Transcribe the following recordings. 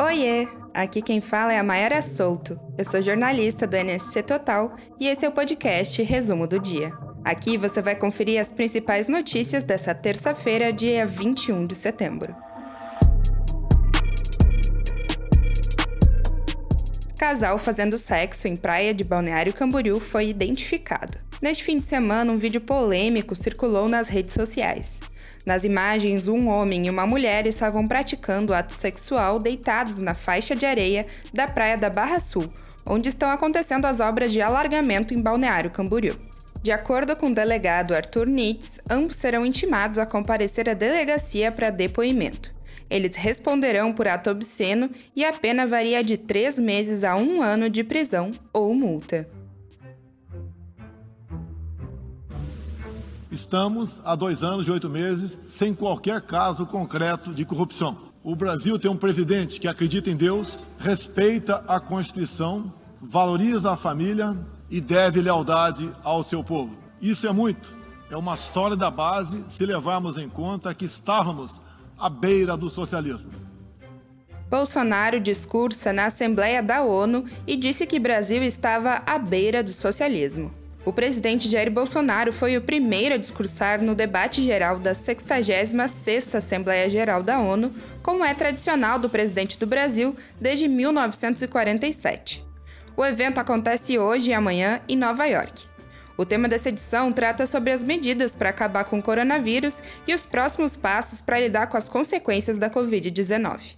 Oiê! Aqui quem fala é a Mayara Souto. Eu sou jornalista do NSC Total e esse é o podcast Resumo do Dia. Aqui você vai conferir as principais notícias dessa terça-feira, dia 21 de setembro. Casal fazendo sexo em praia de Balneário Camboriú foi identificado. Neste fim de semana, um vídeo polêmico circulou nas redes sociais. Nas imagens, um homem e uma mulher estavam praticando ato sexual deitados na faixa de areia da praia da Barra Sul, onde estão acontecendo as obras de alargamento em Balneário Camboriú. De acordo com o delegado Arthur Nitz, ambos serão intimados a comparecer à delegacia para depoimento. Eles responderão por ato obsceno e a pena varia de três meses a um ano de prisão ou multa. Estamos há dois anos e oito meses sem qualquer caso concreto de corrupção. O Brasil tem um presidente que acredita em Deus, respeita a Constituição, valoriza a família e deve lealdade ao seu povo. Isso é muito. É uma história da base se levarmos em conta que estávamos à beira do socialismo. Bolsonaro discursa na Assembleia da ONU e disse que Brasil estava à beira do socialismo. O presidente Jair Bolsonaro foi o primeiro a discursar no debate geral da 66ª Assembleia Geral da ONU, como é tradicional do presidente do Brasil desde 1947. O evento acontece hoje e amanhã em Nova York. O tema dessa edição trata sobre as medidas para acabar com o coronavírus e os próximos passos para lidar com as consequências da Covid-19.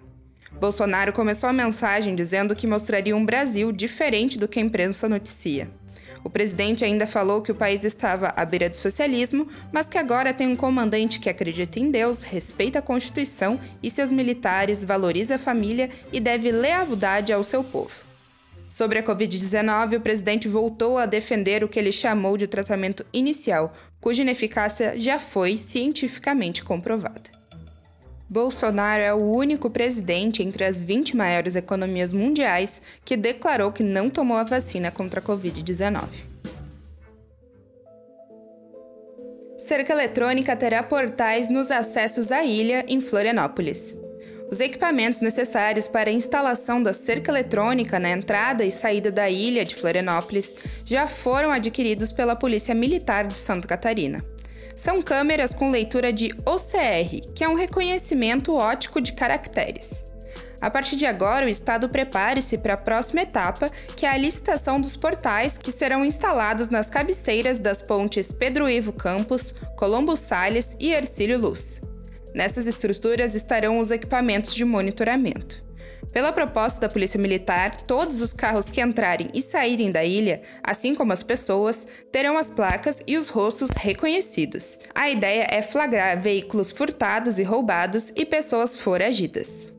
Bolsonaro começou a mensagem dizendo que mostraria um Brasil diferente do que a imprensa noticia. O presidente ainda falou que o país estava à beira do socialismo, mas que agora tem um comandante que acredita em Deus, respeita a Constituição e seus militares, valoriza a família e deve lealdade ao seu povo. Sobre a Covid-19, o presidente voltou a defender o que ele chamou de tratamento inicial, cuja ineficácia já foi cientificamente comprovada. Bolsonaro é o único presidente entre as 20 maiores economias mundiais que declarou que não tomou a vacina contra a Covid-19. Cerca eletrônica terá portais nos acessos à ilha em Florianópolis. Os equipamentos necessários para a instalação da cerca eletrônica na entrada e saída da ilha de Florianópolis já foram adquiridos pela Polícia Militar de Santa Catarina são câmeras com leitura de OCR, que é um reconhecimento ótico de caracteres. A partir de agora, o Estado prepare-se para a próxima etapa, que é a licitação dos portais que serão instalados nas cabeceiras das pontes Pedro Ivo Campos, Colombo Salles e Ercílio Luz. Nessas estruturas estarão os equipamentos de monitoramento. Pela proposta da Polícia Militar, todos os carros que entrarem e saírem da ilha, assim como as pessoas, terão as placas e os rostos reconhecidos. A ideia é flagrar veículos furtados e roubados e pessoas foragidas.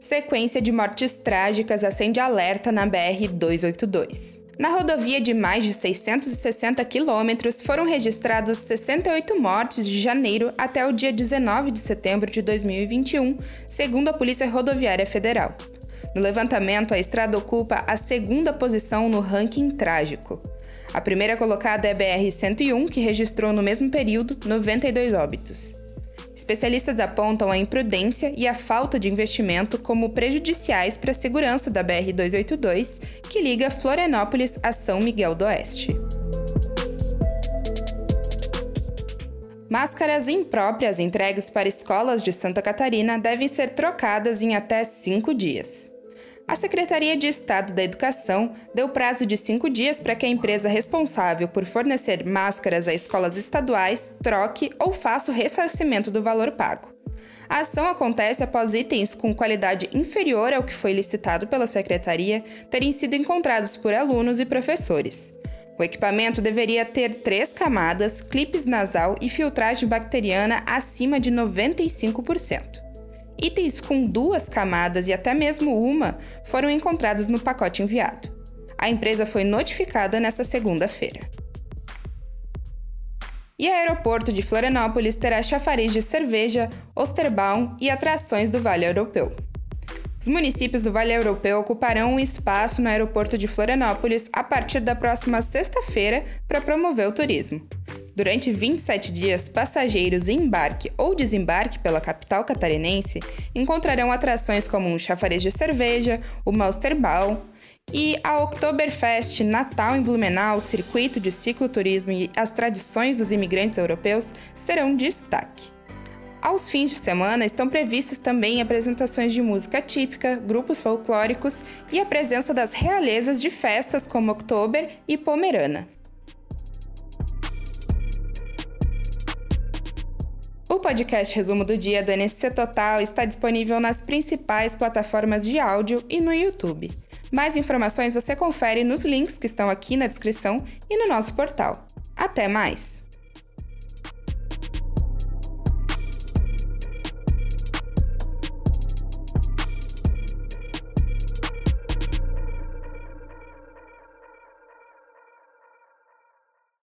Sequência de mortes trágicas acende alerta na BR 282. Na rodovia de mais de 660 quilômetros, foram registrados 68 mortes de janeiro até o dia 19 de setembro de 2021, segundo a Polícia Rodoviária Federal. No levantamento, a estrada ocupa a segunda posição no ranking trágico. A primeira colocada é a BR-101, que registrou no mesmo período 92 óbitos. Especialistas apontam a imprudência e a falta de investimento como prejudiciais para a segurança da BR-282, que liga Florianópolis a São Miguel do Oeste. Máscaras impróprias entregues para escolas de Santa Catarina devem ser trocadas em até cinco dias. A Secretaria de Estado da Educação deu prazo de cinco dias para que a empresa responsável por fornecer máscaras a escolas estaduais troque ou faça o ressarcimento do valor pago. A ação acontece após itens com qualidade inferior ao que foi licitado pela secretaria terem sido encontrados por alunos e professores. O equipamento deveria ter três camadas, clipes nasal e filtragem bacteriana acima de 95%. Itens com duas camadas e até mesmo uma foram encontrados no pacote enviado. A empresa foi notificada nesta segunda-feira. E o aeroporto de Florianópolis terá chafariz de cerveja, Osterbaum e atrações do Vale Europeu. Os municípios do Vale Europeu ocuparão um espaço no aeroporto de Florianópolis a partir da próxima sexta-feira para promover o turismo. Durante 27 dias, passageiros em embarque ou desembarque pela capital catarinense encontrarão atrações como um chafariz de cerveja, o Malsterball, e a Oktoberfest Natal em Blumenau, circuito de cicloturismo e as tradições dos imigrantes europeus serão destaque. Aos fins de semana estão previstas também apresentações de música típica, grupos folclóricos e a presença das realezas de festas como Oktober e Pomerana. Podcast Resumo do Dia do NSC Total está disponível nas principais plataformas de áudio e no YouTube. Mais informações você confere nos links que estão aqui na descrição e no nosso portal. Até mais!